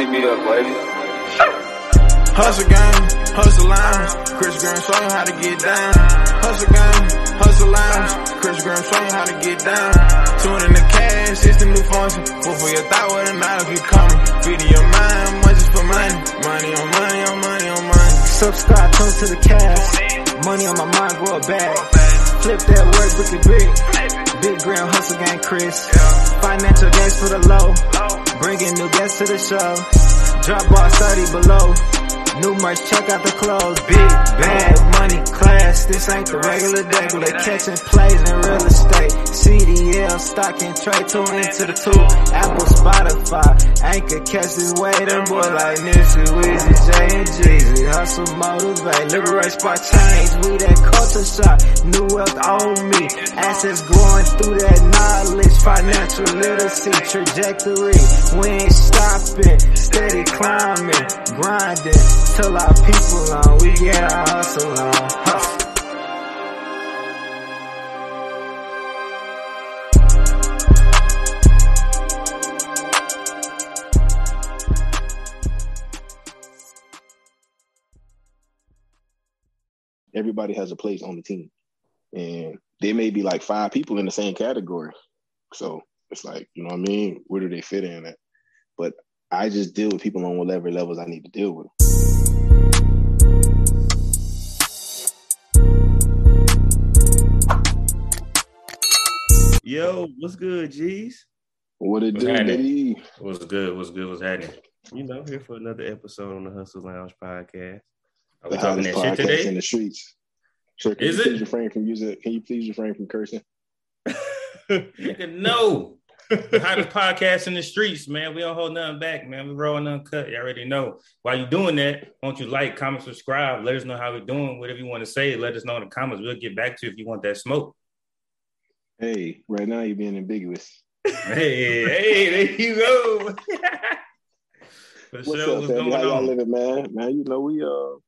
Money be up, baby. Hustle gang, hustle lounge. Kris Graham show you how to get down. Hustle gang, hustle lounge. Kris Graham show you how to get down. Tune in the cash, it's the new function. Fool for your thought with a knife you coming. Feeding your mind, much is for money. Money on money on money on money. Subscribe, tune to the cash. Money on my mind, grow a bag. Flip that word, brick it big. Big Graham, hustle gang, Kris. Financial gains for the low. Bringing new guests to the show. Drop bar 30 below. New merch, check out the clothes. Big bag, money, class. This ain't the regular regular. Catching plays in real estate. CDL, stock and trade. Tune into the two. Apple, Spotify. Anchor, catch this way. Them boy like Nipsey, Weezy, J and Jeezy. Hustle, motivate. Liberate, spark change. We that culture shock. New wealth on me. Assets growing through that knowledge. Financial literacy trajectory. We ain't stopping. Till our people on. We get our hustle uh, on. Hustle. everybody has a place on the team. And there may be like five people in the same category. So it's like, you know what I mean? Where do they fit in at? But I just deal with people on whatever levels I need to deal with. Yo, what's good, G's? What it What's do, baby? What's good? What's good? What's happening? You know, here for another episode on the Hustle Lounge podcast. Are we The talking that shit podcast in the streets. Sir, can Is you it? please refrain from using can you please refrain from cursing? Nigga, no. The hottest podcast in the streets, man. We don't hold nothing back, man. We rolling uncut. You already know. While you doing that, won't you like, comment, subscribe? Let us know how we're doing. Whatever you want to say, let us know in the comments. We'll get back to you if you want that smoke. Hey, right now you're being ambiguous. Hey, hey, there you go. What's sure, up, what's How y'all on? living, man? Man, you know, we uh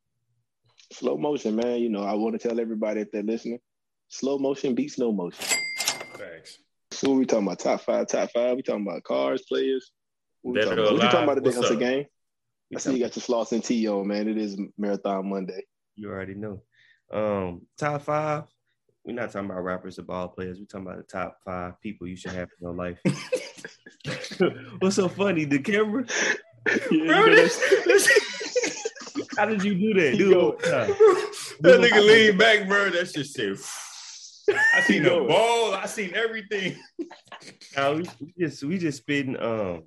slow motion, man. You know, I want to tell everybody if they're listening, slow motion beats no motion. Facts. So what we talking about? Top five, top five. We talking about cars, players. What we talking about? What you talking alive? about today, What's Hustle up? Gang? I see you got your floss and tea on, man. It is Marathon Monday. You already know. Um, top five. We're not talking about rappers or ball players. We're talking about the top five people you should have in your life. What's so funny? The camera? Bro, this- How did you do that, Keep dude? going. that nigga lean back, bro. That shit said. I seen the ball. I seen everything. No, we, we just we just spitting. Um,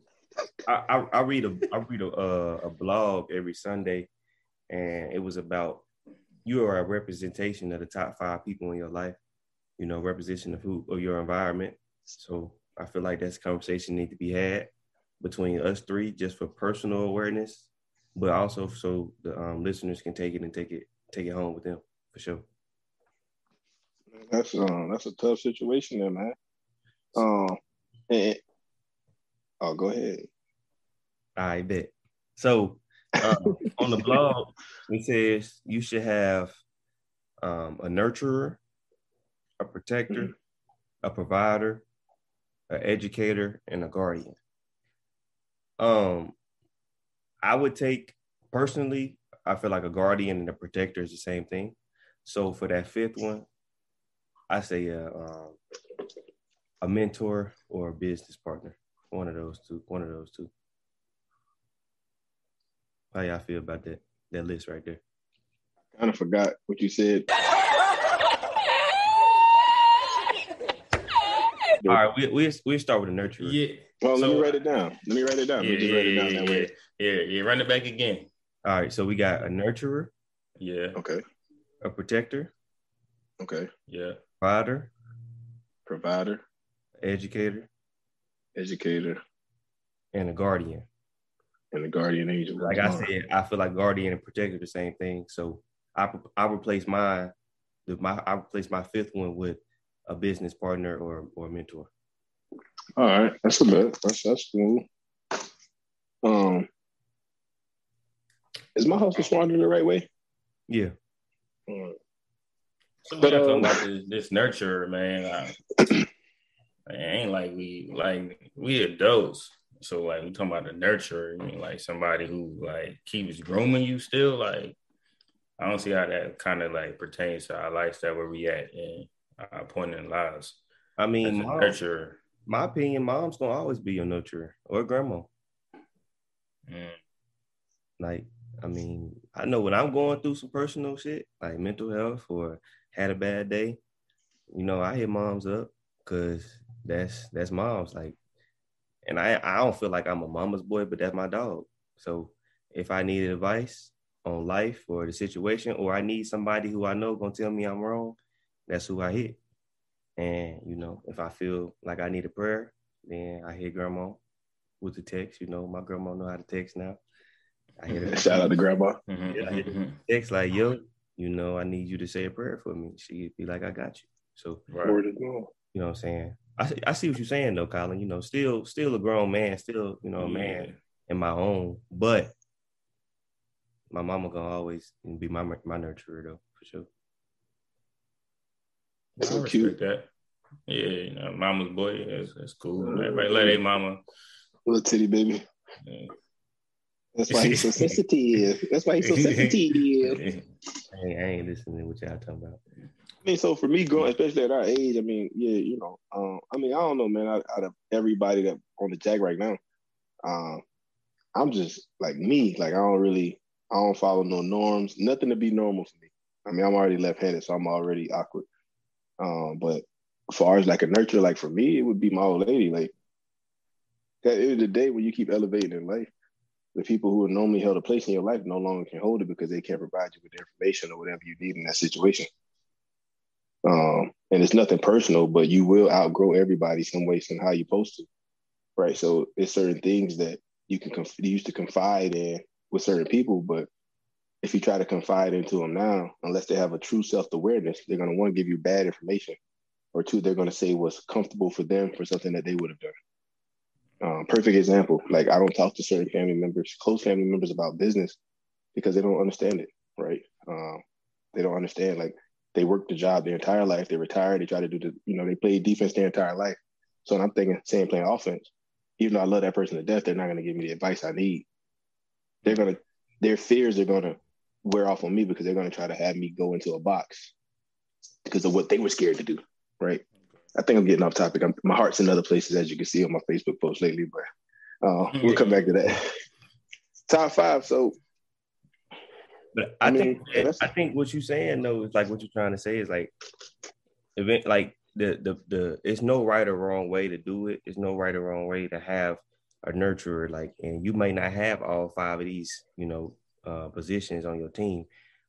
I, I I read a I read a uh, a blog every Sunday, and it was about you are a representation of the top five people in your life. You know, representation of who of your environment. So I feel like that's a conversation need to be had between us three, just for personal awareness, but also so the um, listeners can take it and take it take it home with them for sure. That's um that's a tough situation there, man. Um and, oh go ahead. I bet. So uh, on the blog, it says you should have um, a nurturer, a protector, a provider, an educator, and a guardian. Um, I would take personally. I feel like a guardian and a protector is the same thing. So for that fifth one, I say uh, um, a mentor or a business partner. One of those two. One of those two. How y'all feel about that that list right there? Kind of forgot what you said. All right, we we we start with a nurturer. Yeah. Well, let me write it down. Let me write it down. Yeah, Let me just yeah, write it down yeah, that yeah, way. yeah, yeah. Run it back again. All right, so we got a nurturer, Yeah, Okay. a protector, Okay. yeah. Provider, Provider, educator, educator, and a guardian. and the guardian angel. Like I said, I feel like guardian and protector the same thing. So I I replace mine, the- my I replace my fifth one with a business partner or or a mentor. All right, that's a bit. That's that's cool. Um, is my hustle smarter the right way? Yeah, All right. So we But, got talking about this, this nurture, man. I, it ain't like we like we adults. So like we talking about the nurturer, I mean like somebody who like keeps grooming you still. Like I don't see how that kind of like pertains to our lifestyle where we at and our point in lives. I mean, mom- nurturer. my opinion, mom's gonna always be your nurturer or grandma. Mm. Like, I mean, I know when I'm going through some personal shit, like mental health or had a bad day, you know, I hit moms up because that's that's moms. Like, and I I don't feel like I'm a mama's boy, but that's my dog. So if I need advice on life or the situation, or I need somebody who I know gonna tell me I'm wrong, that's who I hit. And you know, if I feel like I need a prayer, then I hit grandma with the text. You know, my grandma know how to text now. I hit her Shout out to grandma. Mhm, Yeah. mhm, text like, yo, you know, I need you to say a prayer for me. She'd be like, I got you. So, Right. Word is born. you know what I'm saying? I, I see what you're saying though, Colin. You know, still still a grown man, still, you know, a man in my own, but my mama gonna always be my my nurturer though, for sure. I So respect cute. that. Yeah, you know, mama's boy, that's, that's cool. Everybody let their mama. Little titty baby. Yeah. That's why he's so sensitive. That's why he's so sensitive. I ain't, I ain't listening to what y'all talking about. I mean, so for me, growing, especially at our age, I mean, yeah, you know, um, I mean, I don't know, man. Out, out of everybody that on the jack right now, um, I'm just like me. Like I don't really, I don't follow no norms. Nothing to be normal for me. I mean, I'm already left-handed, so I'm already awkward. Um, but as far as like a nurture, like for me, it would be my old lady. Like at the end of the day, when you keep elevating in life, the people who normally held a place in your life no longer can hold it because they can't provide you with the information or whatever you need in that situation. Um, and it's nothing personal, but you will outgrow everybody some way, somehow you're supposed to, right? So it's certain things that you can conf- you used to confide in with certain people, but if you try to confide into them now, unless they have a true self awareness, they're going to one give you bad information, or two, they're going to say what's comfortable for them for something that they would have done. Um, perfect example. Like I don't talk to certain family members, close family members about business because they don't understand it, right? Um, they don't understand like they worked the job their entire life. They retired. They try to do the, you know, they played defense their entire life. So I'm thinking, same playing offense. Even though I love that person to death, they're not going to give me the advice I need. They're going to, their fears are going to wear off on me because they're going to try to have me go into a box because of what they were scared to do. Right. I think I'm getting off topic. I'm, my heart's in other places, as you can see on my Facebook post lately, but uh, we'll come back to that. Top five. So But I, I mean, think I think what you're saying though is like what you're trying to say is like event like the the the it's no right or wrong way to do it. It's no right or wrong way to have a nurturer like and you may not have all five of these, you know, uh positions on your team,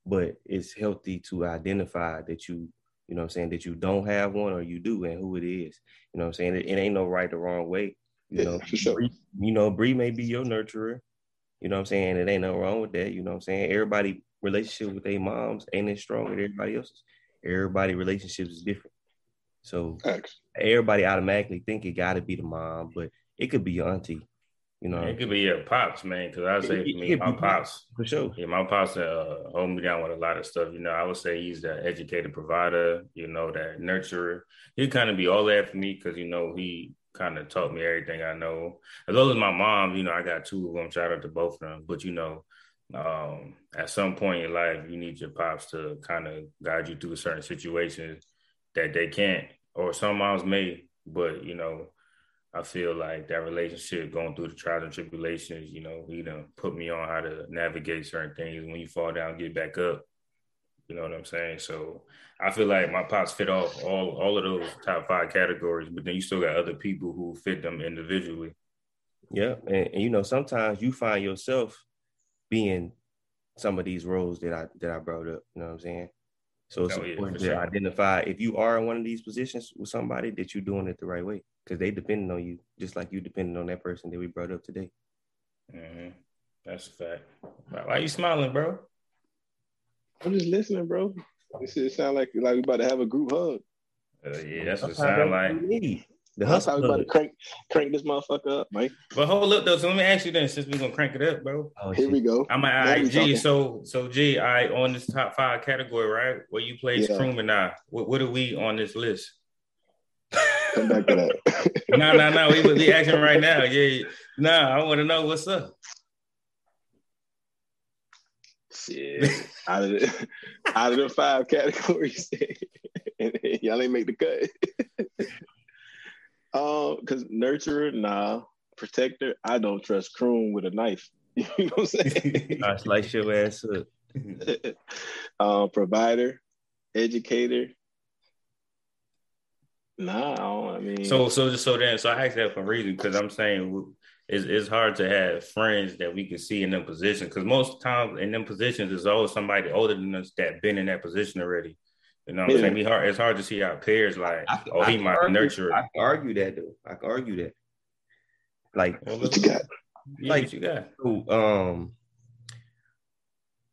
but it's healthy to identify that you you know what I'm saying that you don't have one or you do and who it is. You know what I'm saying? It, it ain't no right or wrong way. You Yeah, know, for sure. Bree- you know, Bree may be your nurturer. You know what I'm saying? It ain't nothing wrong with that. You know what I'm saying? Everybody relationship with their moms ain't as strong as everybody else's. Everybody relationships is different. So everybody automatically think it gotta be the mom, but it could be your auntie. You know, It could be your pops, man. Because I say for me, my pops. for sure. Yeah, my pops uh, hold me down with a lot of stuff. You know, I would say he's the educated provider. You know, that nurturer. He kind of be all that for me because you know he kind of taught me everything I know. As well as my mom. You know, I got two of them. Shout out to both of them. But you know, um, at some point in life, you need your pops to kind of guide you through certain situations that they can't, or some moms may. But you know, I feel like that relationship going through the trials and tribulations, you know, he done put me on how to navigate certain things. When you fall down, get back up. You know what I'm saying? So I feel like my pops fit off all all of those top five categories, but then you still got other people who fit them individually. Yeah. And, and you know, sometimes you find yourself being some of these roles that I that I brought up. You know what I'm saying? So it's Oh, yeah, important for to sure. identify if you are in one of these positions with somebody that you're doing it the right way. Because they depending on you, just like you depending on that person that we brought up today. hmm That's a fact. Why, why you smiling, bro? I'm just listening, bro. This shit sound like like we about to have a group hug. Uh, yeah, that's what it Sometimes sound like. What we. The That's how we about to crank crank this motherfucker up, man. But hold up though. So let me ask you then, since we're gonna crank it up, bro. Oh, Here we go. I'm Now like, we G. talking. So, so G, I on this top five category, right? Where you play Yeah. Croom and I. What, what are we on this list? Come back to that. no, no, no. We would be acting right now. Yeah. Nah, I want to know what's up. Shit. out of the out of the five categories, y'all ain't make the cut. um, because nurturer, nah. Protector, I don't trust Kroon with a knife. you know what I'm saying? I slice your ass up. um, provider, educator. Nah, I, don't, I mean. So, so just so then, so I asked that for a reason because I'm saying it's, it's hard to have friends that we can see in them positions because most times in them positions there's always somebody older than us that been in that position already. You know what I'm saying? Hard, it's hard to see how peers like, I, oh, he might argue, nurture. I can argue that though. I can argue that. Like well, what you got? Yeah, like you got. Um,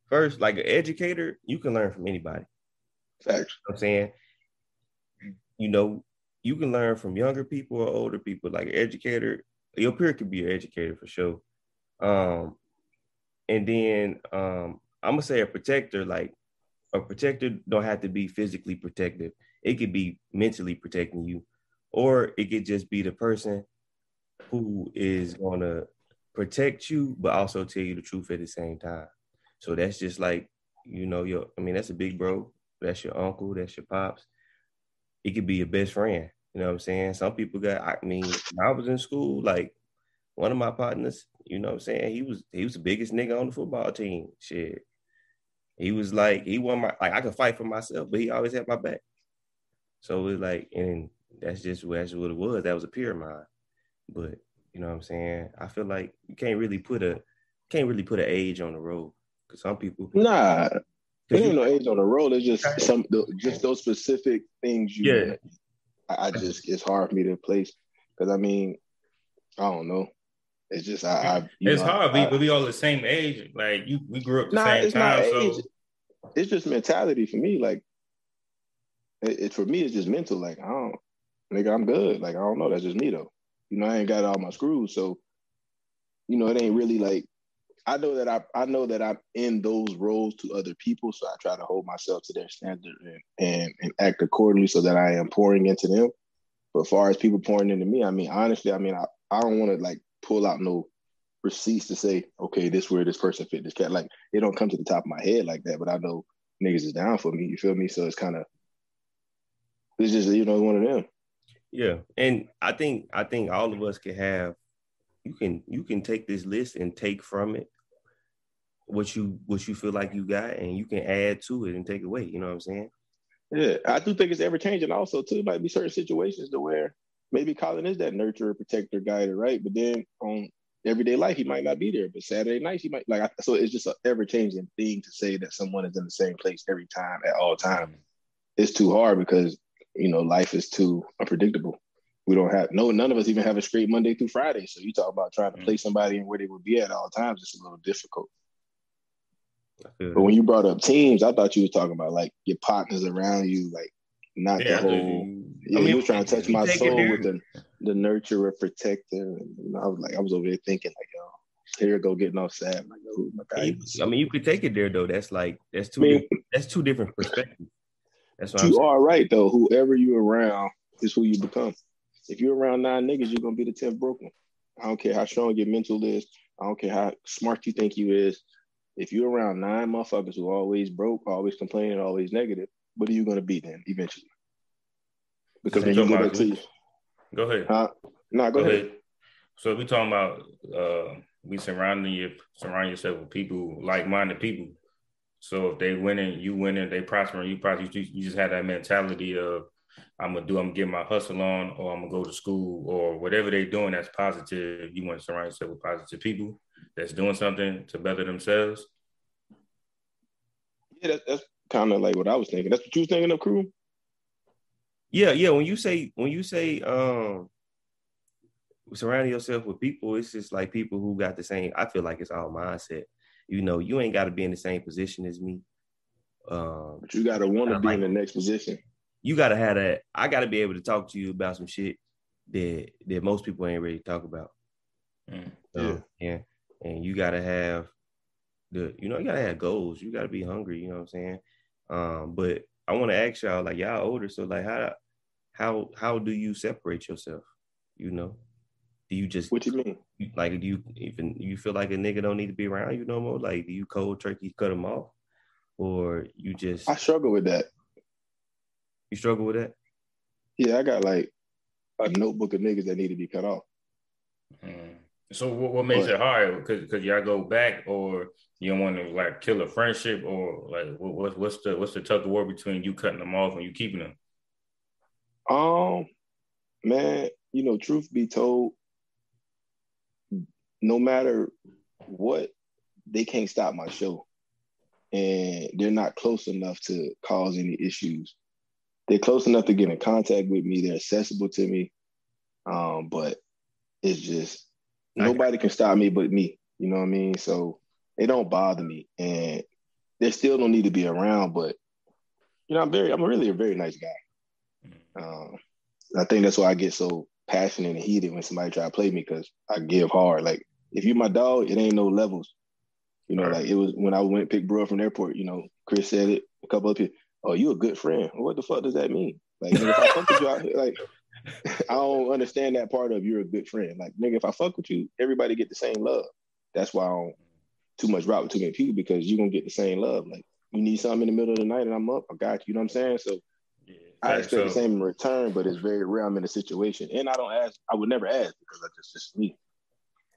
first, like an educator, you can learn from anybody. Facts. You know I'm saying, you know, you can learn from younger people or older people. Like an educator, your peer could be an educator for sure. Um, and then um, I'm gonna say a protector, like a protector don't have to be physically protective. It could be mentally protecting you, or it could just be the person who is gonna protect you, but also tell you the truth at the same time. So that's just like, you know, your I mean, that's a big bro. That's your uncle, that's your pops. It could be your best friend. You know what I'm saying? Some people got, I mean, I was in school, like one of my partners, you know what I'm saying? He was he was the biggest nigga on the football team. Shit. He was like, he won my like I could fight for myself, but he always had my back. So it was like, and that's just that's what it was. That was a peer of mine. But you know what I'm saying? I feel like you can't really put a can't really put an age on the road. Cause some people Nah. There ain't no age on the road. It's just some just those specific things you yeah. I, I just it's hard for me to place because I mean, I don't know. It's just I. I it's know, hard, I, but we all the same age. Like you, we grew up the nah, same it's time. Not so age. It's just mentality for me. Like it, it, for me, it's just mental. Like I don't, nigga, I'm good. Like I don't know. That's just me though. You know, I ain't got all my screws, so you know, it ain't really like I know that I I know that I'm in those roles to other people, so I try to hold myself to their standard and, and, and act accordingly so that I am pouring into them. But as far as people pouring into me, I mean, honestly, I mean, I, I don't want to like pull out no receipts to say, okay, this where this person fit this cat. Like it don't come to the top of my head like that, but I know niggas is down for me. You feel me? So it's kind of it's just you know one of them. Yeah, and I think I think all of us can have you can you can take this list and take from it what you what you feel like you got, and you can add to it and take away. You know what I'm saying? Yeah, I do think it's ever changing. Also, too, might be certain situations to where maybe Colin is that nurturer, protector, guider, right? But then on everyday life, he might not be there. But Saturday night, he might like. So it's just an ever changing thing to say that someone is in the same place every time at all times. It's too hard because you know life is too unpredictable. We don't have no none of us even have a straight Monday through Friday. So you talk about trying to place somebody in where they would be at all times. It's a little difficult. But when you brought up teams, I thought you were talking about like your partners around you, like not Yeah, the I whole. Yeah, I mean, you were trying to touch my it soul with the the nurturer, protector. And I was like, I was over there thinking like, yo, here go getting all sad. I'm like, oh my god, I mean, you could take it there though. That's like that's two I mean- different, that's two different perspectives. That's what I'm you are right though. Whoever you around is who you become. If you're around nine niggas, you're gonna be the tenth broken. I don't care how strong your mental is. I don't care how smart you think you is. If you're around nine motherfuckers who always broke, always complaining, always negative, what are you gonna be then eventually? Because when you go back to you, Go ahead. huh? Nah, go, Go ahead. ahead. So we talking about uh we surrounding you surround yourself with people like minded people. So if they winning, you winning, they prospering, you probably you, you just have that mentality of I'm gonna do, I'm gonna get my hustle on, or I'm gonna go to school, or whatever they're doing that's positive. You want to surround yourself with positive people that's doing something to better themselves. Yeah, that's, that's kind of like what I was thinking. That's what you was thinking of, crew. Yeah, yeah. When you say when you say um surrounding yourself with people, it's just like people who got the same. I feel like it's all mindset. You know, you ain't got to be in the same position as me. Um, But you gotta want to be like in the next position. you gotta have that. I gotta be able to talk to you about some shit that that most people ain't ready to talk about. Mm. Um, yeah, and you gotta have the, you know, you gotta have goals. You gotta be hungry. You know what I'm saying? Um, but I want to ask y'all, like y'all older, so like how how how do you separate yourself? You know, do you just What you mean? like do you even you feel like a nigga don't need to be around you no more? Like do you cold turkey cut them off, or you just I struggle with that. you struggle with that? Yeah, I got like a notebook of niggas that need to be cut off. Mm. So what, what makes But- it hard? Because because y'all go back, or you don't want to like kill a friendship, or like what, what what's the what's the tug of war between you cutting them off and you keeping them? Um, man, you know, truth be told, no matter what, they can't stop my show. And they're not close enough to cause any issues. They're close enough to get in contact with me. They're accessible to me. Um, but it's just nobody can stop me but me. You know what I mean? So they don't bother me. And they still don't need to be around, but you know, I'm very I'm really a very nice guy. Um, I think that's why I get so passionate and heated when somebody try to play me because I give hard. Like if you my dog, it ain't no levels. You know, Right. like it was when I went pick bro from the airport. You know, Kris said it. A couple of people. Oh, you a good friend. What the fuck does that mean? Like if I fuck with you, I, like I don't understand that part of you're a good friend. Like nigga, if I fuck with you, everybody get the same love. That's why I don't too much route with too many people because you're gonna get the same love. Like you need something in the middle of the night and I'm up, I got you. You know what I'm saying? So Yeah, I Right, expect the same in return, but it's very rare I'm in a situation. And I don't ask, I would never ask because I just just me.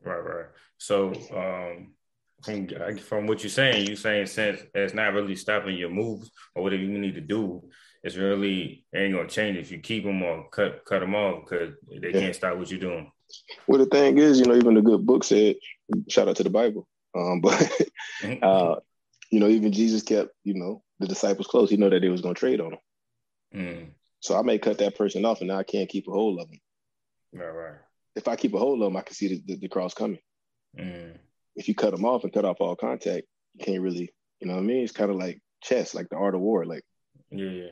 Right, right. So, um, from from what you're saying, you're saying since it's not really stopping your moves or whatever you need to do, it's really ain't gonna change if you keep them or cut cut them off because they Yeah. can't stop what you're doing. Well, the thing is, you know, even the good book said, shout out to the Bible. Um, but uh, you know, even Jesus kept, you know, the disciples close. He know that they was gonna trade on him. Mm, So I may cut that person off and now I can't keep a hold of them. right, right. If I keep a hold of them, I can see the, the, the cross coming. Mm, If you cut them off and cut off all contact, you can't really, you know what I mean? It's kind of like chess, like the art of war. Like yeah, yeah.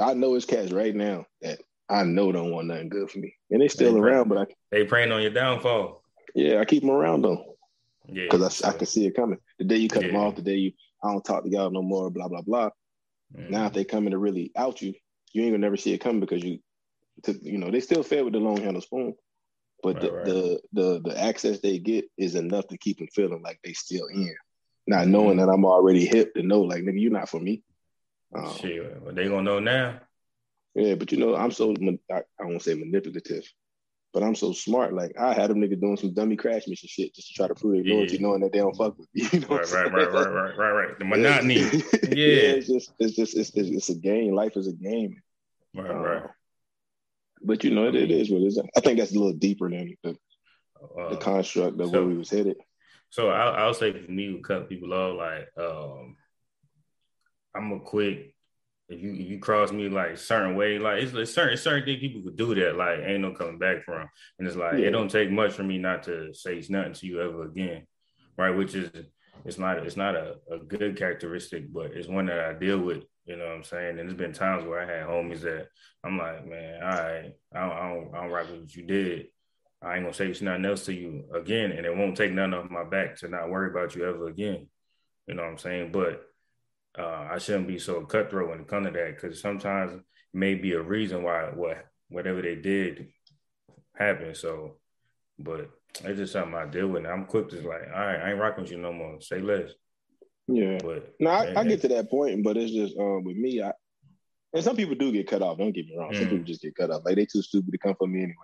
I know it's cats right now that I know don't want nothing good for me, and they still They around. But I, They praying on your downfall. yeah, I keep them around though Yeah, because I, I can see it coming. The day you cut them off, the day you I don't talk to y'all no more, blah blah blah. Mm, Now if they come in to really out you, you ain't gonna never see it coming because you, took, you know, they still fed with the long handle spoon, but the, Right, right. the the the access they get is enough to keep them feeling like they still in, not Mm-hmm. knowing that I'm already hip to know like nigga, you're not for me. Um, shit, well, they gonna know now. Yeah, but you know, I'm so I, I won't say manipulative, but I'm so smart. Like I had them nigga doing some dummy crash mission shit just to try to prove their loyalty, Yeah. knowing that they don't fuck with me. You know Right, right, right, right, right, right, right. The monotony. yeah, Yeah. it's just it's just it's, it's, it's a game. Life is a game. Right, Uh, right. But you know, it, it is what it is. I think that's a little deeper than the, Uh, the construct of so- where we was headed. So I'll, I'll say for me, cut people off, like um, I'm gonna quit. If you if you cross me like certain way, like it's, it's certain it's certain things people could do that, like ain't no coming back from. And it's like Yeah. it don't take much for me not to say it's nothing to you ever again, right? Which is it's not it's not a, a good characteristic, but it's one that I deal with. You know what I'm saying? And there's been times where I had homies that I'm like, man, all right, I don't I don't, I don't rock with what you did. I ain't gonna say it's nothing else to you again, and it won't take nothing off my back to not worry about you ever again. You know what I'm saying? But uh, I shouldn't be so cutthroat when it comes to that because sometimes it may be a reason why what whatever they did happened. So, but it's just something I deal with. And I'm quick to like, all right, I ain't rocking with you no more. Say less. Yeah. But No, I, I get to that point, but it's just um, with me. I and some people do get cut off. Don't get me wrong. Some Mm. people just get cut off. Like they too stupid to come for me anyway.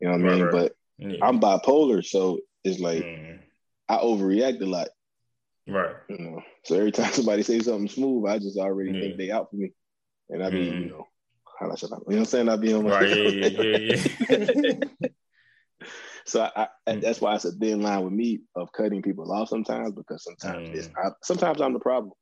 You know what I Right, mean? right. But yeah. I'm bipolar, so it's like Mm, I overreact a lot. Right. You know, so every time somebody says something smooth, I just already Yeah. think they out for me, and I be, Mhm. you know, how I you know what I'm saying? I be on my, Right. Yeah. Yeah. Yeah. yeah. so I, I, Mm. that's why it's a thin line with me of cutting people off sometimes because sometimes it's, Mm. I, sometimes I'm the problem,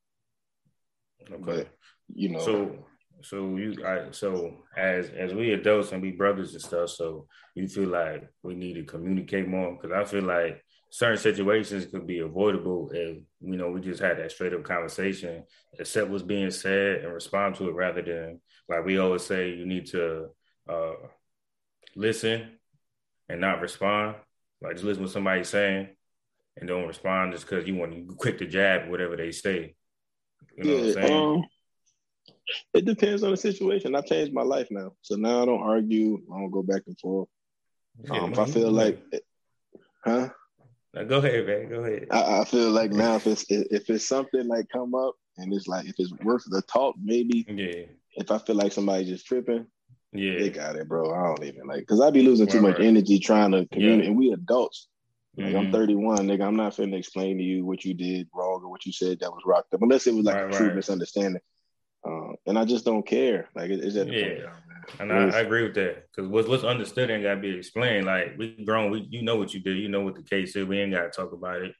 okay. but you know, So, so you, I, so as as we adults and we brothers and stuff, so you feel like we need to communicate more because I feel like certain situations could be avoidable if you know we just had that straight up conversation, accept what's being said and respond to it rather than like we always say you need to uh, listen and not respond. Like just listen to what somebody's saying and don't respond just because you want to quick to jab whatever they say. You know what I'm yeah, saying? um, it depends on the situation. I've changed my life now, so now I don't argue. I don't go back and forth. Um, if I feel like, it, huh? Now go ahead, man. Go ahead. I, I feel like now if it's if it's something like come up and it's like if it's worth the talk, maybe. Yeah. If I feel like somebody just tripping, Yeah. they got it, bro. I don't even like because I'd be losing too much energy trying to communicate. Yeah. And we adults. Like I'm Mhm. 31, nigga. I'm not finna explain to you what you did wrong or what you said that was rocked up, unless it was like Right, a true right. misunderstanding. Um, and I just don't care. Like it, it's at the Yeah. point. And I, I agree with that because what's what's understood ain't gotta be explained. Like we grown, we you know what you did, you know what the case is. We ain't gotta talk about it.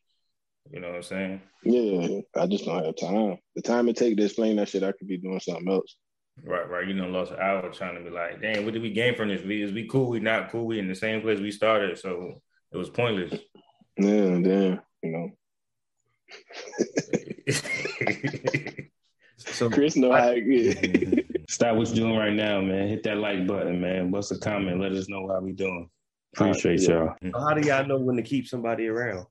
You know what I'm saying? Yeah, I just don't have time. The time it take to explain that shit, I could be doing something else. Right, right. You know, lost an hour trying to be like, damn, what did we gain from this? We is we cool? We not cool? We in the same place we started, so it was pointless. Yeah, damn. you know, So Kris know how it get. Stop what you're doing right now, man. Hit that like button, man. What's a comment? Let us know how we doing. Appreciate y'all. how do y'all know when to keep somebody around?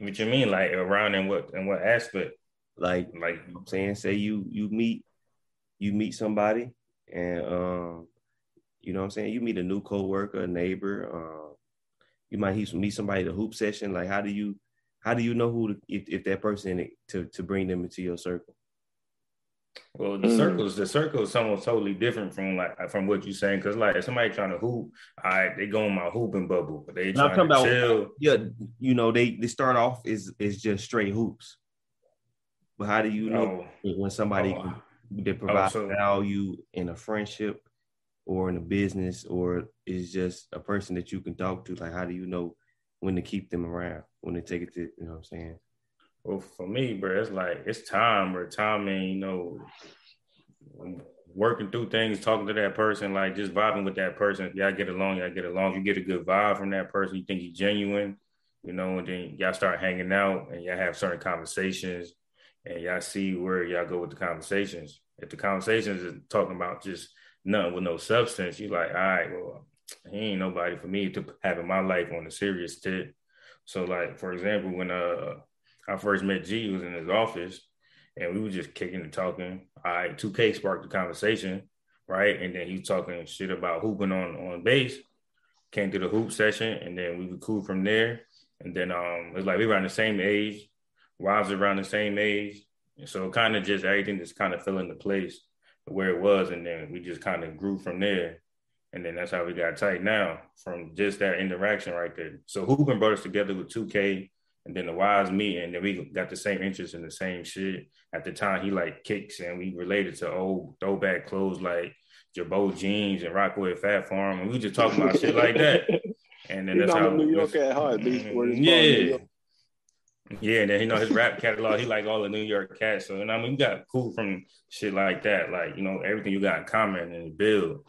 What you mean, like around in what in what aspect? Like Like I'm saying, say you you meet you meet somebody and um you know what I'm saying, you meet a new coworker, a neighbor, um you might meet meet somebody at a hoop session. Like how do you how do you know who to, if, if that person to to bring them into your circle? Well, the Mm. circles, the circle is totally different from like from what you're saying. Cause like if somebody trying to hoop, all right, they go in my hooping bubble, but they And trying to about- chill. Yeah, you know, they they start off is is just straight hoops. But how do you know Oh, when somebody oh, they provide so- value in a friendship or in a business or is just a person that you can talk to? Like how do you know when to keep them around, when to take it to you know what I'm saying? Well, for me, bro, it's like it's time, bro. Time, man. You know, working through things, talking to that person, like just vibing with that person. If y'all get along, y'all get along. You get a good vibe from that person. You think he's genuine, you know, and then y'all start hanging out and y'all have certain conversations, and y'all see where y'all go with the conversations. If the conversations is talking about just nothing with no substance, you're like, all right, well, he ain't nobody for me to have in my life on a serious tip. So, like for example, when uh I first met G, was in his office, and we were just kicking and talking. Right, 2K sparked the conversation, right? And then he was talking shit about hooping on on base. Came to the hoop session, and then we were cool from there. And then um, it's like we were around the same age. Rob's around the same age, and so kind of just everything just kind of fell into place where it was, and then we just kind of grew from there. And then that's how we got tight now from just that interaction right there. So hooping brought us together with 2K and then the wise me, and then we got the same interest in the same shit. At the time, he like kicks, and we related to old throwback clothes like Girbaud jeans and Rocawear Phat Farm, and we just talking about shit like that. And then You that's how New York at heart, bitch. Where it's from, New yeah, yeah. And then you know his rap catalog, he like all the New York cats. So and I mean, we got cool from shit like that, like you know everything you got in common and build,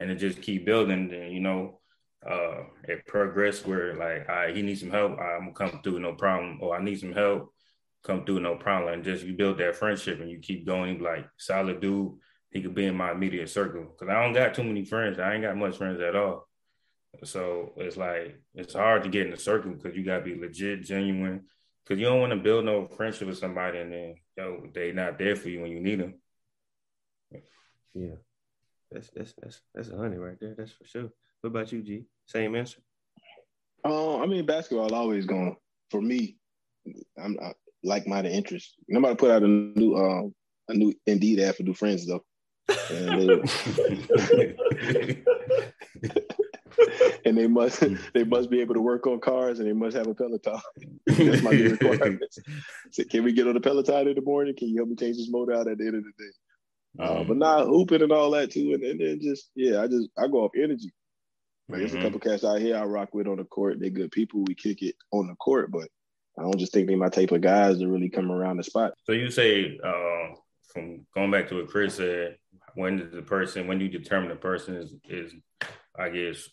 and it just keep building. And you know, uh, it progressed where like, right, he needs some help. I'm gonna come through, no problem. Or I need some help, come through, no problem. And just you build that friendship and you keep going. Like solid dude, he could be in my immediate circle because I don't got too many friends. I ain't got much friends at all. So it's like it's hard to get in the circle because you gotta be legit, genuine. Because you don't want to build no friendship with somebody and then yo they not there for you when you need them. Yeah. That's that's that's that's a honey right there. That's for sure. What about you, G? Same answer. Um, I mean, basketball always going for me. I'm I, like-minded interest. Nobody put out a new um a new Indeed ad for new friends though, and they, and they must they must be able to work on cars and they must have a Peloton. That's my new requirements. So can we get on the Peloton in the morning? Can you help me change this motor out at the end of the day? Uh, but not hooping and all that too, and, and then just yeah, I just I go off energy. Like there's a Mhm. couple cats out here I rock with on the court. They're good people. We kick it on the court, but I don't just think they my type of guys to really come around the spot. So you say uh, from going back to what Kris said, when does the person when you determine the person is is I guess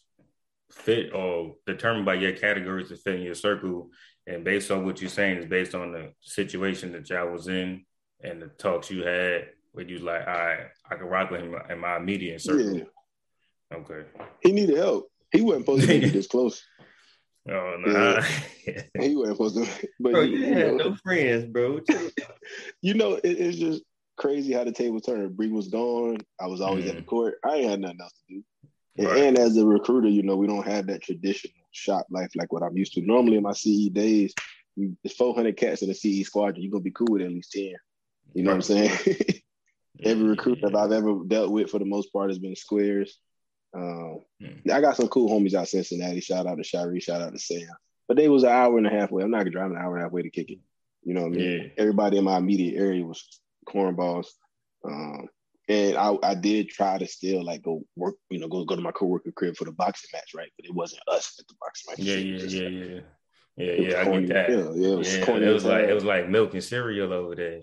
fit or determined by your categories to fit in your circle, and based on what you're saying is based on the situation that y'all was in and the talks you had, where you like, all right, I can rock with him in my immediate circle. Yeah, Okay. he needed help. He wasn't supposed to be this close. Oh no. He wasn't supposed to. But Bro, you, you you had know, no friends, bro. you know, it, it's just crazy how the table turned. Bree was gone. I was always at the Mm. court. I ain't had nothing else to do. And, Right. and as a recruiter, you know, we don't have that traditional shop life like what I'm used to. Normally in my CE days, you- it's 400 cats in the CE squadron. You're gonna be cool with at least 10. You know what I'm saying? Every recruiter that I've ever dealt with for the most part has been squares. Um, Mm. I got some cool homies out Cincinnati. Shout out to Shari, shout out to Sam. But they was an hour and a half away. I'm not driving an hour and a half way to kick it. You know what I mean? Yeah. Everybody in my immediate area was cornballs. Um, and I, I did try to still like go work, you know, go go to my coworker crib for the boxing match, right? But it wasn't us at the boxing match. Yeah, yeah, yeah, yeah. Yeah, was yeah, I get that. hell. Yeah, it was Yeah, it was like it was like milk and cereal over there.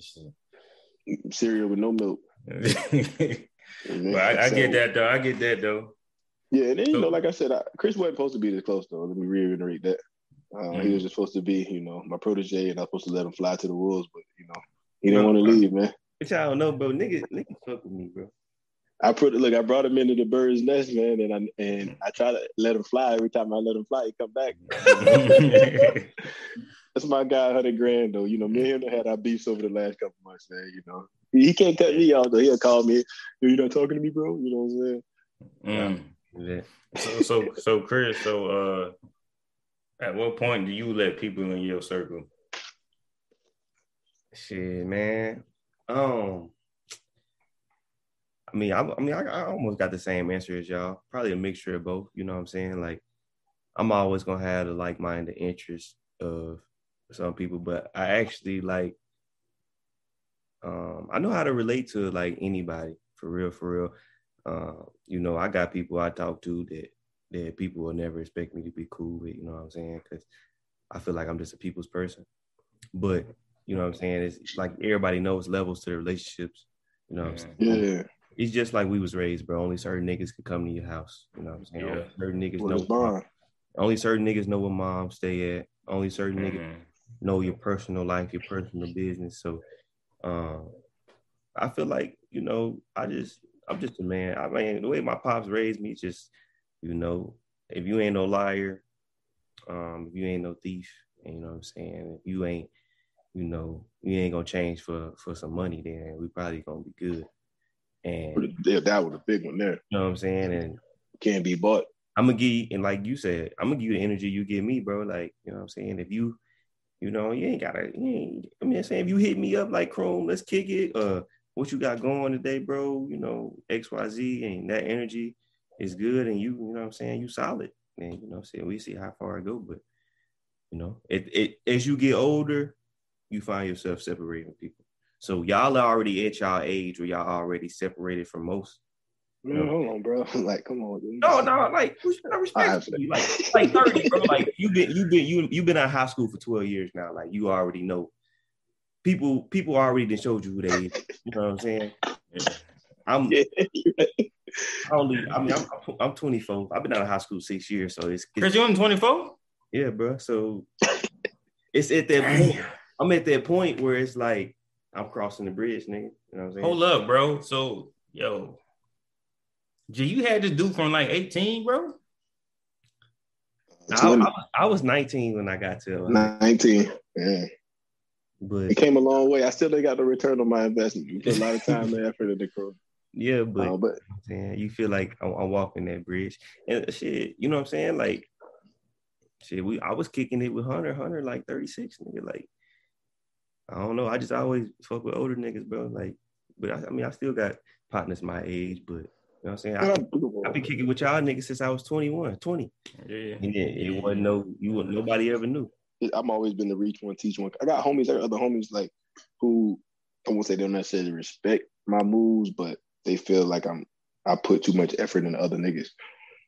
cereal with no milk. but I, I get that though. I get that though. Yeah, and then you So- know, like I said, I, Kris wasn't supposed to be this close though. Let me reiterate that. Uh, He Mhm. was just supposed to be, you know, my protege, and I was supposed to let him fly to the wolves, but you know, he didn't want to leave, man. Which I don't know, bro. Niggas, niggas fuck with me, bro. I put look, I brought him into the bird's nest, man, and I and I try to let him fly. Every time I let him fly, he come back. That's my guy, hundred grand though. You know, me and him had our beefs over the last couple months, man. You know, he, he can't cut me off though. He'll call me, "Yo, you not talking to me, bro? You know what I'm saying? Mm. Yeah. So, so, so, Kris. So, uh, at what point do you let people in your circle? Shit, man. Um, I mean, I, I mean, I, I almost got the same answer as y'all. Probably a mixture of both. You know what I'm saying? Like, I'm always gonna have the like-minded interest of some people, but I actually like. Um, I know how to relate to like anybody for real, for real. Uh, you know, I got people I talk to that that people will never expect me to be cool with. You know what I'm saying? Because I feel like I'm just a people's person. But you know what I'm saying? It's like everybody knows levels to the relationships. You know what I'm saying? Yeah, It's just like we was raised, bro. Only certain niggas can come to your house. You know what I'm saying? Yeah. Only certain niggas what is know. bond? Only certain niggas know where mom stay at. Only certain niggas Mhm. know your personal life, your personal business. So, um, I feel like you know, I just, I'm just a man. I mean, the way my pops raised me, just, you know, if you ain't no liar, um, if you ain't no thief, you know what I'm saying, if you ain't, you know, you ain't gonna change for for some money, then we probably gonna be good. And Yeah, that was a big one there. you know what I'm saying, and Can't be bought. I'm gonna give you, and like you said, I'm gonna give you the energy you give me, bro. Like, you know what I'm saying? If you, you know, you ain't gotta, you ain't, I mean, I'm saying if you hit me up like Chrome, let's kick it. Uh, what you got going today, bro? You know, XYZ and that energy is good, and you, you know what I'm saying? You solid. And you know what I'm saying? We see how far I go, but you know, it it as you get older, you find yourself separating people. So y'all are already at y'all age where y'all already separated from most. Man, hold on, bro. like, come on. dude. No, no, like I respect you. Like, like 30, bro. Like you been you been you you been out of high school for 12 years now. Like you already know. People people already done showed you who they is. You know what I'm saying? I'm Yeah. I only I mean I'm I'm 24. I've been out of high school six years, so it's, Kris, it's you only 24? yeah, bro. So it's at that point. I'm at that point where it's like I'm crossing the bridge, nigga. You know what I'm saying? Hold up, bro. So, yo, G, you had this dude from like 18, bro? I, I, I was 19 when I got to, uh, 19. Yeah. But It came a long way. I still ain't got the return on my investment. You put a lot of time and effort into crew. yeah, but Uh, but saying you feel like I'm, I'm walking that bridge. And shit you know what i'm saying? Like shit we i was kicking it with hunter. Hunter like 36 nigga. Like i don't know. I just always fuck with older niggas bro. Like but i, I mean i still got partners my age but you know what i'm saying? I, i've been kicking with y'all niggas since i was 21 20 Yeah. and it, it wasn't no you wasn't nobody ever knew I'm always been the reach one, teach one. I got homies, I got other homies like who I won't say they don't necessarily respect my moves, but they feel like I'm I put too much effort into other niggas.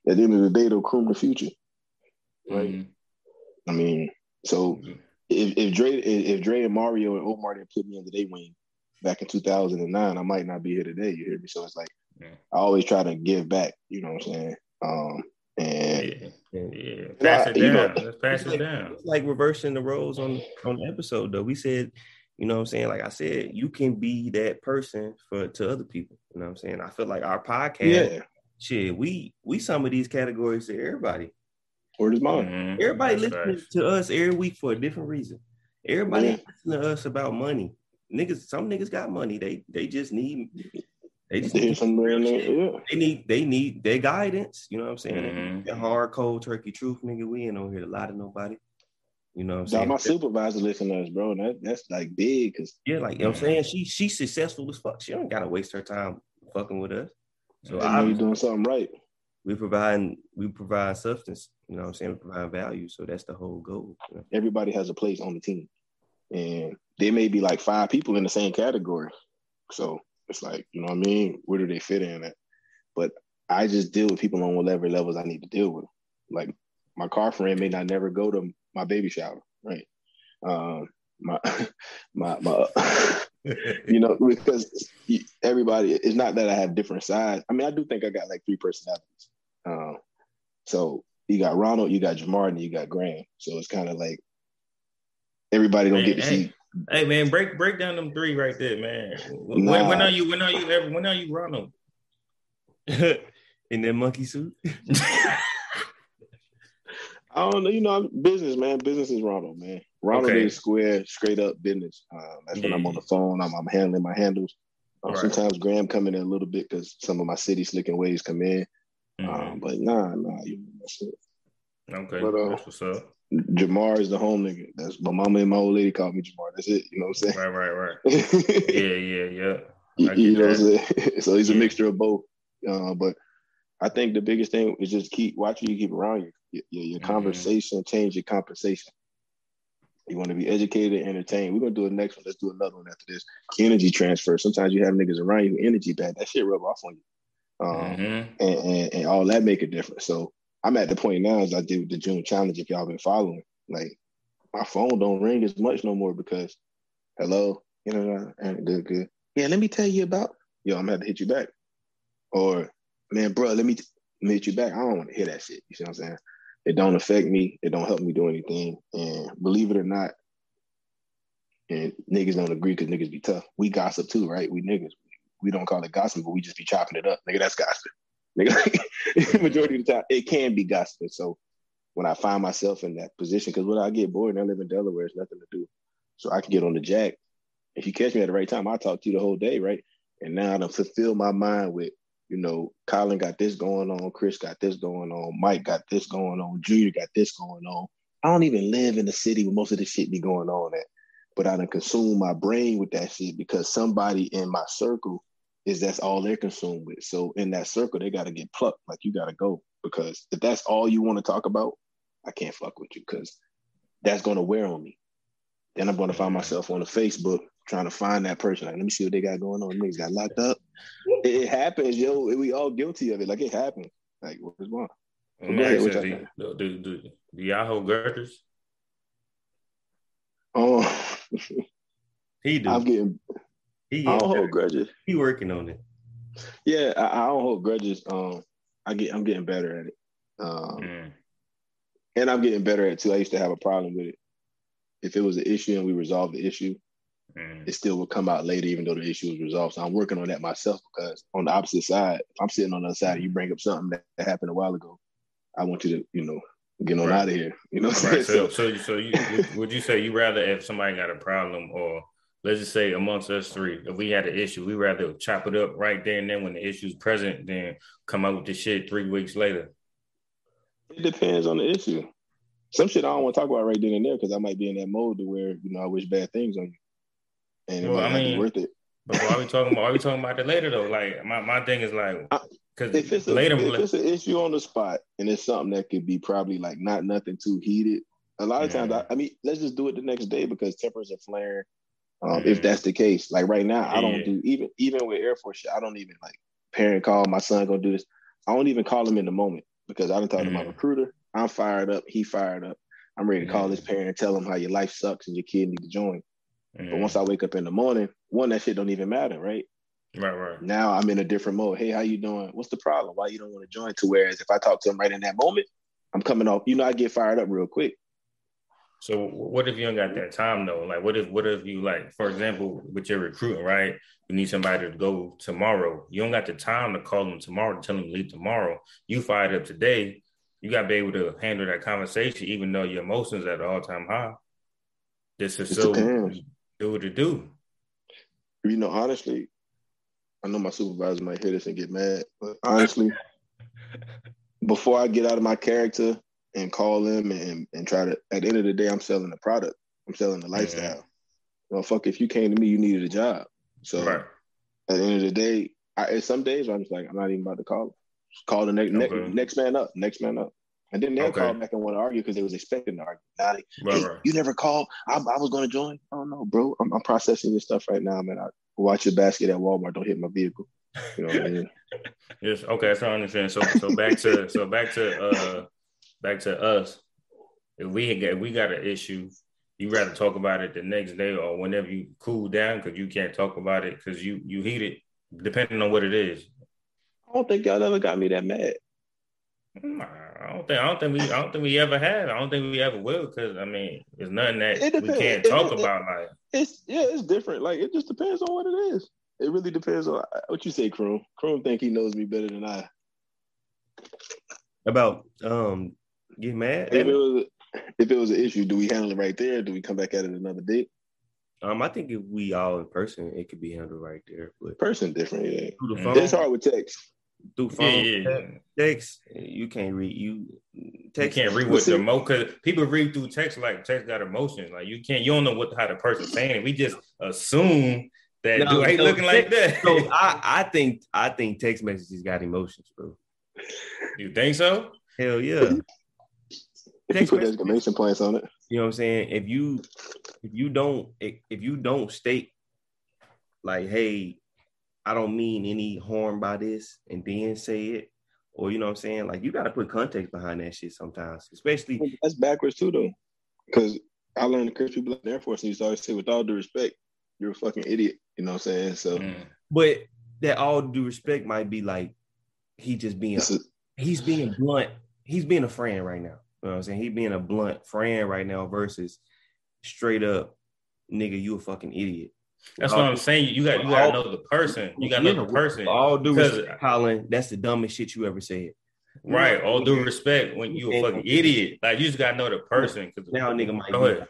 At the end of the day, they'll groom the future. Right. Mhm. I mean, so if if Dre if if Dre and Mario and Omar didn't put me under their wing back in 2009, I might not be here today. You hear me? So it's like Yeah. I always try to give back. You know what I'm saying? Um, and Yeah. Yeah. Pass it you know- down. Let's pass it like, down. it's like reversing the roles on on the episode though. We said, you know what I'm saying? Like I said, you can be that person for to other people. You know what I'm saying? I feel like our podcast, yeah, shit, we we some of these categories to everybody. word is mine. Mhm. Everybody That's listening facts. to us every week for a different reason. Everybody Yeah. listening to us about money. niggas, some niggas got money. They they just need they just need some real shit. yeah. They need they need their guidance. You know what I'm saying? Mhm. That hard cold turkey truth, nigga. We ain't over here to lie to nobody. You know what I'm Dog, saying? my supervisor listen to us, bro. That, that's like big because yeah, like you know what I'm saying. She she's successful as fuck. She don't gotta waste her time fucking with us. So I know you're doing something right. we provide we provide substance. You know what I'm saying? We provide value. So that's the whole goal. you know? Everybody has a place on the team, and there may be like five people in the same category. So it's like, you know what I mean? Where do they fit in at? But I just deal with people on whatever levels I need to deal with. Like my car friend may not never go to my baby shower, right? Um, my my my you know because everybody it's not that i have different sides i mean i do think i got like three personalities um so you got ronald you got jamar and you got graham so it's kind of like everybody don't Hey, get to hey. see Hey man, break break down them three right there, man. When, Nah. when are you? When are you ever? When are you Ronald? In that monkey suit. i don't know you know I'm business man business is ronald man ronald Okay. is square straight up business um, that's when i'm on the phone i'm, I'm handling my handles um, Right. sometimes graham come in a little bit because some of my city slicking ways come in Mhm. um, but nah nah you that's it. Okay, but, uh, that's what's up. Jamar is the home nigga. That's my mama and my old lady called me Jamar. That's it. You know what I'm saying? Right, right, right. Yeah, yeah, yeah. You know what I'm saying? so he's a mixture of both. Uh, but I think the biggest thing is just keep watching you keep around you. Your, your, your Mhm. conversation change your compensation. You want to be educated, entertained. We're gonna do a next one. Let's do another one after this. Energy transfer. Sometimes you have niggas around you, energy bad. That shit rub off on you. Um, Mhm. and, and, and all that make a difference. So I'm at the point now as I did with the June challenge. If y'all been following, like my phone don't ring as much no more because hello, you know, and good, good. Yeah, let me tell you about. Yo, I'm gonna have to hit you back. Or man, bro, let me, hit you back. I don't want to hear that shit. You see what I'm saying? It don't affect me. It don't help me do anything. And believe it or not, and niggas don't agree because niggas be tough. We gossip too, right? We niggas. We don't call it gossip, but we just be chopping it up. Nigga, that's gossip. Nigga, majority of the time, it can be gossiping. So when I find myself in that position, because when I get bored and I live in Delaware, it's nothing to do. So I can get on the jack. If you catch me at the right time, I'll talk to you the whole day, right? And now I done fulfill my mind with, you know, Colin got this going on, Kris got this going on, Mike got this going on, Junior got this going on. I don't even live in the city where most of the shit be going on at. But I done consume my brain with that shit because somebody in my circle is that's all they're consumed with. So in that circle, they gotta get plucked. Like you gotta go. Because if that's all you want to talk about, I can't fuck with you because that's gonna wear on me. Then I'm gonna find myself on the Facebook trying to find that person. Like, let me see what they got going on. Niggas got locked up. It, it happens, yo. We all guilty of it. Like it happens. Like what's wrong? Go ahead, what do, do, do, do y'all hold girders? Oh, um, He do. I'm getting. He, I don't hold grudges. he working on it. Yeah, I, I don't hold grudges. Um, I get. I'm getting better at it. Um, Mm. and I'm getting better at it too. I used to have a problem with it. If it was an issue and we resolved the issue, Mm. it still would come out later, even though the issue was resolved. So I'm working on that myself because on the opposite side, if I'm sitting on the other side and you bring up something that, that happened a while ago, I want you to, you know, get on Right. out of here. You know what I'm Right. saying? So, so, so you would, would you say you rather if somebody got a problem, or let's just say amongst us three, if we had an issue, we rather chop it up right there and then when the issue's present, then come out with the shit three weeks later. It depends on the issue. Some shit I don't want to talk about right then and there because I might be in that mode to where, you know, I wish bad things on you. And it might I not be worth it. But why are we talking about? Are we talking about that later though? Like my, my thing is like because If it's a, later, if it's an issue on the spot and it's something that could be probably like not nothing too heated, a lot of times I, I mean, let's just do it the next day because tempers are flaring. Um. If that's the case, like right now, I don't do even even with Air Force shit. I don't even like parent call my son gonna do this. I don't even call him in the moment because I done talked to my Mhm. recruiter. I'm fired up. He fired up. I'm ready to call Mhm. his parent and tell him how your life sucks and your kid need to join. But Mm, once I wake up in the morning, one that shit don't even matter, right? right, right. Now I'm in a different mode. Hey, how you doing? What's the problem? Why you don't want to join? To whereas if I talk to him right in that moment, I'm coming off. You know, I get fired up real quick. So what if you don't got that time though? Like what if what if you like, for example, with your recruiting, right? You need somebody to go tomorrow. You don't got the time to call them tomorrow to tell them to leave tomorrow. You fired up today. You got to be able to handle that conversation, even though your emotions at all time high. This is so do what it do. You know, honestly, I know my supervisor might hear this and get mad, but honestly, before I get out of my character and call them and, and try to, at the end of the day, I'm selling the product. I'm selling the lifestyle. Well, fuck, if you came to me, you needed a job. So Right. at the end of the day, I, some days I'm just like, I'm not even about to call. them. Just call the next Okay. next next man up, next man up. And then they'll Okay. call back and want to argue because they was expecting to argue. Now they, Right, hey, right. you never called. I, I was going to join. Oh no, bro. I'm, I'm processing your stuff right now, man. I watch your basket at Walmart. Don't hit my vehicle. You know what I mean? Yes. Okay. So I understand. So so back to so back to uh back to us. If we get we got an issue, you rather talk about it the next day or whenever you cool down because you can't talk about it because you you heat it depending on what it is. I don't think y'all ever got me that mad. I don't think I don't think we I don't think we ever have. I don't think we ever will because I mean, there's nothing that It we can't talk it- about. Like It's yeah, it's different. Like it just depends on what it is. It really depends on what you say, Chrome. Chrome think he knows me better than I. About um get mad. If it was if it was an issue, do we handle it right there? Do we come back at it another day? Um, I think if we all in person, it could be handled right there. But Person different, yeah. through the phone, It's hard with text. through phone, yeah, yeah. text, you can't read. You You text can't read with the mo because people read through text like text got emotions. Like you can't, you don't know what how the person's saying it. We just assume that No, dude ain't so looking like that. So I, I think I think text messages got emotions, bro. you think so? Hell yeah. If you Text put message- exclamation points on it. You know what I'm saying? If you if you don't if if you don't state like, hey, I don't mean any harm by this, and then say it, or you know what I'm saying? Like you gotta put context behind that shit sometimes, especially That's backwards too, though. Because I learned to curse people in the Air Force, and you used to always say, with all due respect, you're a fucking idiot. You know what I'm saying? So Mm. but that all due respect might be like he just being is, he's being blunt. He's being a friend right now. You know what I'm saying? He being a blunt friend right now versus straight up, nigga, you a fucking idiot. That's what I'm saying. You got you got to know the person. You got to know the person. All due respect, Colin, that's the dumbest shit you ever said. Right. All due respect when you a fucking idiot. Like you just got to know the person. 'cause- Now, nigga might Go ahead.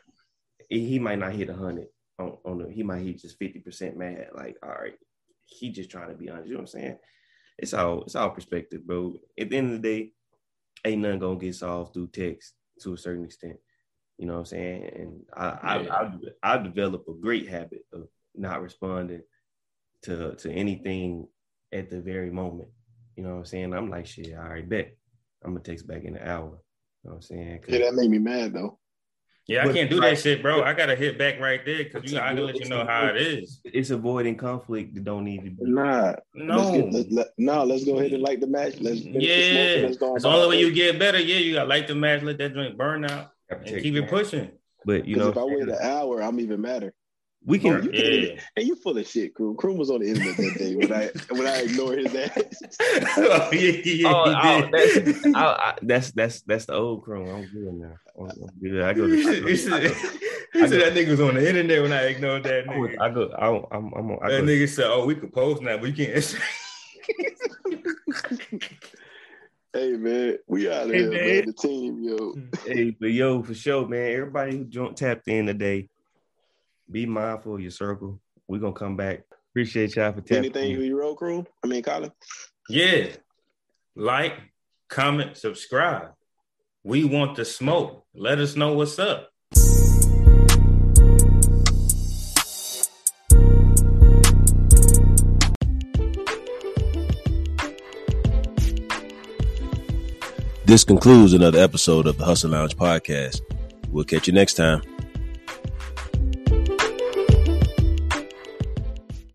he might not hit a hundred on, on the, he might hit just fifty percent mad. Like, all right, he just trying to be honest. You know what I'm saying? It's all it's all perspective, bro. At the end of the day, ain't nothing gonna get solved through text to a certain extent. You know what I'm saying? And I I, Yeah. I, I develop a great habit of not responding to to anything at the very moment. You know what I'm saying? I'm like, shit, all right, bet. I'm gonna text back in an hour. You know what I'm saying? yeah, that made me mad though. Yeah, I can't do right. that shit, bro. I gotta hit back right there because you I can let you know how it is. it's avoiding conflict that don't need to be. Nah, No, Let's get, let, let, no, let's go ahead and light the match. Let's finish the smoke yeah, let's go. it's the only way you get better. Yeah, you got to light the match, let that joint burn out, and keep it pushing. But you know, if I wait an hour, I'm even madder. We Oh, can. you can't Yeah. even, and you full of shit, Kroom. Kroom was on the internet that day when I when I ignored his ass. oh, yeah, yeah, Oh, he oh, did. that's, I, I, that's that's that's the old crew. I'm good now. I'm, I'm good. I go. He To, said, he said, I go, he said that nigga was on the internet when I ignored that I go. nigga. I go. I, I'm. I'm. I that go nigga said, "Oh, we could post now, but we can't." hey man, we out of Hey, here, man. man. The team, yo. hey, but yo, for sure, man. Everybody who joined, tapped in today, be mindful of your circle. We're gonna come back. Appreciate y'all for tapping. Anything in. you roll, crew? I mean, Colin. yeah, like, comment, subscribe. We want the smoke. Let us know what's up. This concludes another episode of the Hustle Lounge podcast. We'll catch you next time.